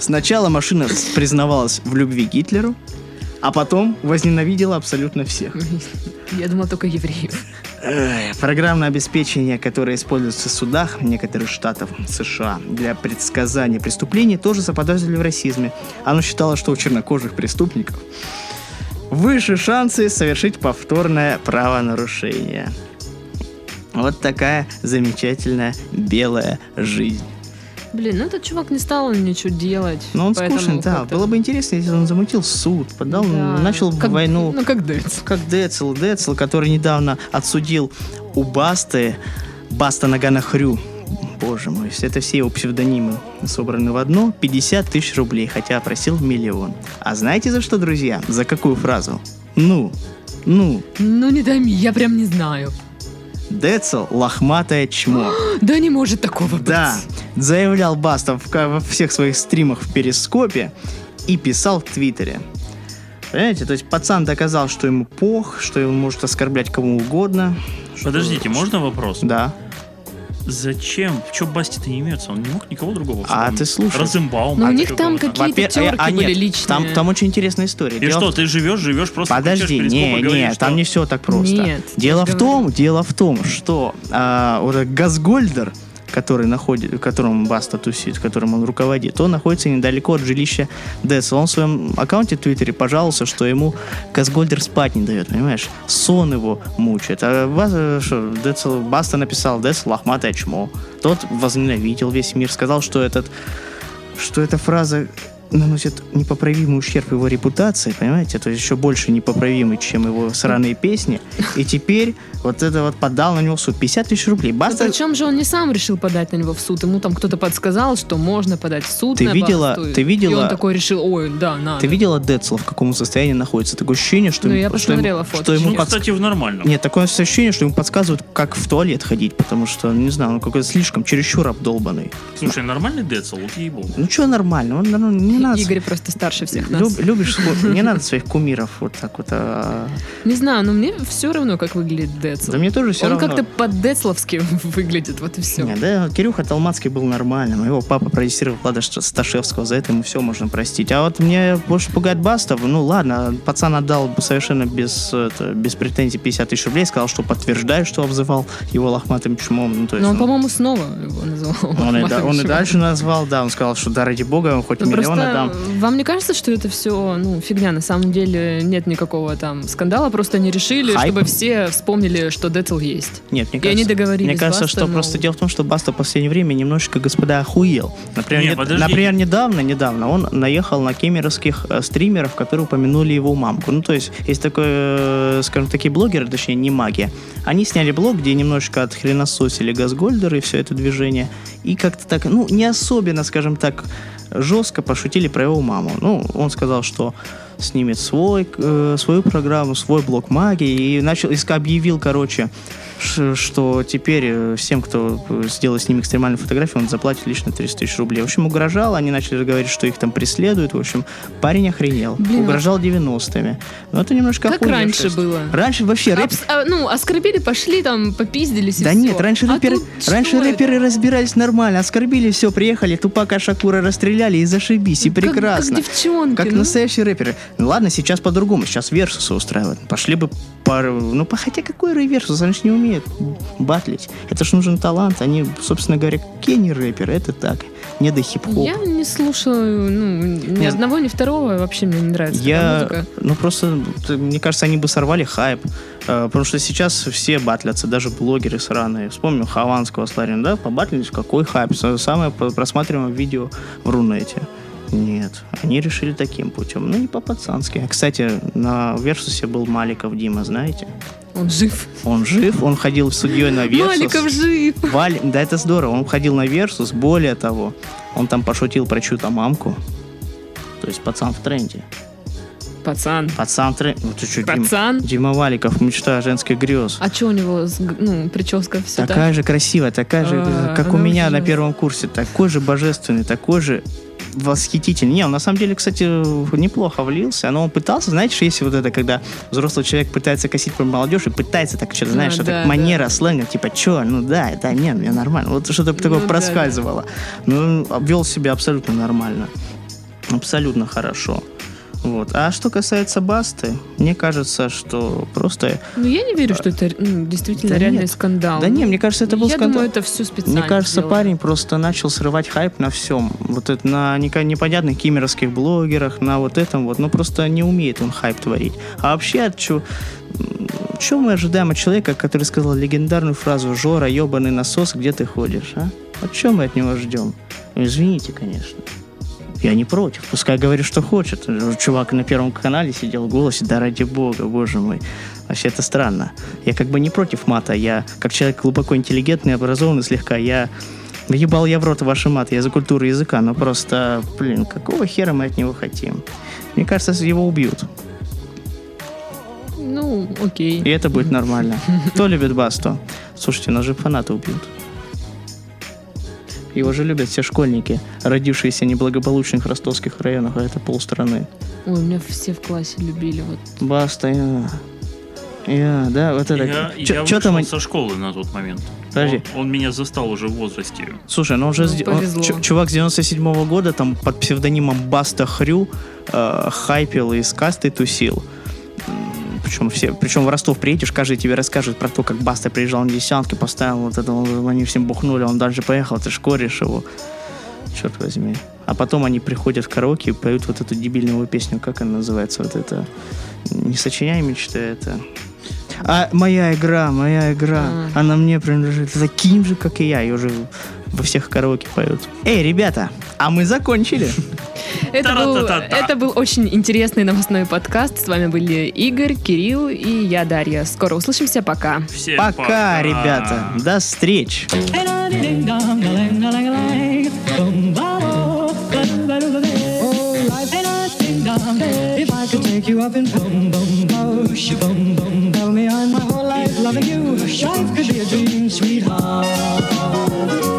Сначала машина признавалась в любви Гитлеру, а потом возненавидела абсолютно всех. Я думала только евреев. Программное обеспечение, которое используется в судах некоторых штатов США для предсказания преступлений, тоже заподозрили в расизме. Оно считало, что у чернокожих преступников выше шансы совершить повторное правонарушение. Вот такая замечательная белая жизнь. Блин, ну этот чувак не стал ничего делать. Но он скучный, да. Было бы интересно, если он замутил суд, подал, Да. начал Как- войну. Ну, как Дец. как Децл, Децл, который недавно отсудил у Басты, Баста Нагана Хрю. Боже мой, это все его псевдонимы собраны в одно, 50 тысяч рублей, хотя просил миллион. А знаете за что, друзья? За какую фразу? Ну, ну, Ну, не дай мне, я прям не знаю. Децл лохматое чмо. Да не может такого быть. Да, заявлял Баста в- во всех своих стримах в Перископе и писал в Твиттере. Понимаете, то есть пацан доказал, что ему пох, что он может оскорблять кому угодно. что- Подождите, можно вопрос? Да. Зачем? Че Басти-то не имеется? Он не мог никого другого А ты слушай. Розенбаум. Ну, у них там какие-то терки а, были нет, личные. Там, там очень интересная история. И Дело что, в- ты живешь, живешь, просто Подожди, не, не, там что- не все так просто. Нет, дело в том, дело в том, что а, вот этот Газгольдер, который находит, которым Баста тусит, которым он руководит, он находится недалеко от жилища Децла. Он в своем аккаунте в Твиттере пожаловался, что ему Казгольдер спать не дает, понимаешь? Сон его мучает. А Бас- что, Децл, Баста написал Децл лохматое чмо. Тот возненавидел весь мир, сказал, что этот что эта фраза наносит непоправимый ущерб его репутации, понимаете? То есть еще больше непоправимый, чем его сраные песни. И теперь вот это вот подал на него в суд 50 тысяч рублей. Баста... причем же он не сам решил подать на него в суд. Ему там кто-то подсказал, что можно подать в суд Ты на видела- Басту. ты видела- И он такой решил, ой, да, надо. Ты видела Децла, в каком состоянии находится? Такое ощущение, что, Ну, ему- я что посмотрела ему, фото. что ему Ну, подс- кстати, в нормальном. Нет, такое ощущение, что ему подсказывают, как в туалет ходить, потому что, не знаю, он какой-то слишком чересчур обдолбанный. Слушай, нормальный Децл, вот ей-богу. Ну, что нормально? Он, ну, не надо... Игорь просто старше всех нас. Люб- любишь, сход- не надо своих кумиров вот так вот. а. Не знаю, но мне все равно, как выглядит Децл. Да мне тоже все он равно. как-то по-децловски выглядит, вот и все. Не, да, Кирюха Толмацкий был нормальным. Его папа продюсировал Влада Сташевского, за это ему все можно простить. А вот мне больше пугает Бастов. Ну ладно, пацан отдал совершенно без, это, без претензий 50 тысяч рублей, сказал, что подтверждает, что обзывал его лохматым чмом. Ну, то есть Но он, он- по-моему, снова его назвал. он, и, да- он и дальше назвал, да, он сказал, что да, ради бога, он хоть Ну, миллион просто отдам. вам не кажется, что это все ну, фигня? На самом деле нет никакого там скандала, просто они решили, Хайп? чтобы все вспомнили, что Децл есть. Нет, мне И они кажется, договорились Мне кажется, Бастой, что мол- просто дело в том, что Баста в последнее время немножечко, господа, охуел. Например, Не, не- например недавно, недавно он наехал на кемеровских э, стримеров, которые упомянули его мамку. Ну, то есть, есть такой, э, скажем, такие блогеры, точнее, не маги. Они сняли блог, где немножечко отхренососили Газгольдер и все это движение. И как-то так, ну, не особенно, скажем так, жестко пошутили про его маму. Ну, он сказал, что снимет свой, э, свою программу, свой блок магии и начал, и объявил, короче, ш- что теперь э, всем, кто э, сделает с ним экстремальную фотографию, он заплатит лично 300 тысяч рублей. В общем, угрожал, они начали говорить, что их там преследуют. В общем, парень охренел. Блин, угрожал 90-ми. Но это немножко Как раньше было? Раньше вообще рэп... Абс- а, ну, оскорбили, пошли там, попиздились Да нет, раньше А рэперы, раньше рэперы это? разбирались нормально, оскорбили, все, приехали, Тупака Шакура расстреляли и зашибись, и Как- прекрасно. Как, девчонки. Как ну. настоящие рэперы. Ну ладно, сейчас по-другому. Сейчас версусы устраивают. Пошли бы пару... Ну, хотя какой версус? Они же не умеют батлить. Это ж нужен талант. Они, собственно говоря, какие они рэперы? Это так. Не до хип-хоп. Я не слушаю ну, ни Нет. одного, ни второго. Вообще мне не нравится Я, ну просто, мне кажется, они бы сорвали хайп, Э, потому что сейчас все батлятся, даже блогеры сраные. Вспомним Хованского с Ларин, да, побатлились, какой хайп, самое просматриваемое видео в Рунете. Нет, они решили таким путем, ну не по-пацански. Кстати, на Версусе был Маликов Дима, знаете? Он жив. Он жив, он ходил судьей на Версус. Маликов жив. Вали- Да, это здорово. Он ходил на Версус, более того, он там пошутил про чью-то мамку. То есть пацан в тренде. Пацан. Пацан в тренде. Ну ты что, Пацан. Дима Валиков, мечта женских грез. А что у него, с ну, прическа все такая же красивая, такая же, А, как у меня на первом курсе. Такой же божественный, такой же восхитительный. Не, он на самом деле, кстати, неплохо влился. Но он пытался, знаете, если вот это, когда взрослый человек пытается косить про молодежь и пытается так что-то, знаешь, А, что-то да, манера, да. сленга, типа, чё, ну да, да, нет, мне нормально. Вот что-то такое да, проскальзывало. Ну, вел себя абсолютно нормально. Абсолютно хорошо. Вот. А что касается Басты, мне кажется, что просто Ну, я не верю, что это ну, действительно Да реальный нет. скандал. Да не, мне кажется, это был я скандал. думаю, это все специально Мне кажется, сделано. парень просто начал срывать хайп на всем. Вот это на непонятных кимеровских блогерах, на вот этом вот. Ну, просто не умеет он хайп творить. А вообще, от м, чё мы ожидаем от человека, который сказал легендарную фразу «Жора, ебаный насос, где ты ходишь?» а? Вот что мы от него ждем? Ну, Извините, конечно. Я не против. Пускай говорит, что хочет. Чувак на Первом канале сидел в голосе, да ради бога, боже мой. Вообще это странно. Я как бы не против мата. Я, как человек глубоко интеллигентный, образованный слегка, я Ебал я в рот ваши маты, я за культуру языка, но просто, блин, какого хера мы от него хотим? Мне кажется, его убьют, Ну, окей. и это будет нормально. Кто любит Басту? Слушайте, нас же фанаты убьют. Его же любят все школьники, родившиеся в неблагополучных ростовских районах, а это полстраны. Ой, меня все в классе любили. Вот. Баста, я... Я, да, вот это... Я, Чё- я чё вышел там... со школы на тот момент. Подожди. Он, он меня застал уже в возрасте. Слушай, ну он же Ну, с- он- чу- чувак с 97 года там под псевдонимом Баста Хрю э, хайпил и с кастой тусил. Причем все, причем в Ростов приедешь, каждый тебе расскажет про то, как Баста приезжал на десятки, поставил вот это, они всем бухнули, он дальше поехал, ты ж кореш его. Черт возьми. А потом они приходят в караоке и поют вот эту дебильную песню, как она называется, вот это, не сочиняй мечты, это... А моя игра, моя игра, А. она мне принадлежит таким же, как и я, ее уже во всех караоке поют. Эй, ребята, а мы закончили. Это был, это был очень интересный новостной подкаст. С вами были Игорь, Кирилл и я, Дарья. Скоро услышимся. Пока. Всем Пока, ребята. До встреч. Oh, ding dong. take you up in boom, boom, bosh, boom, boom. Tell me I'm my whole life loving you. Life could be a dream, sweetheart.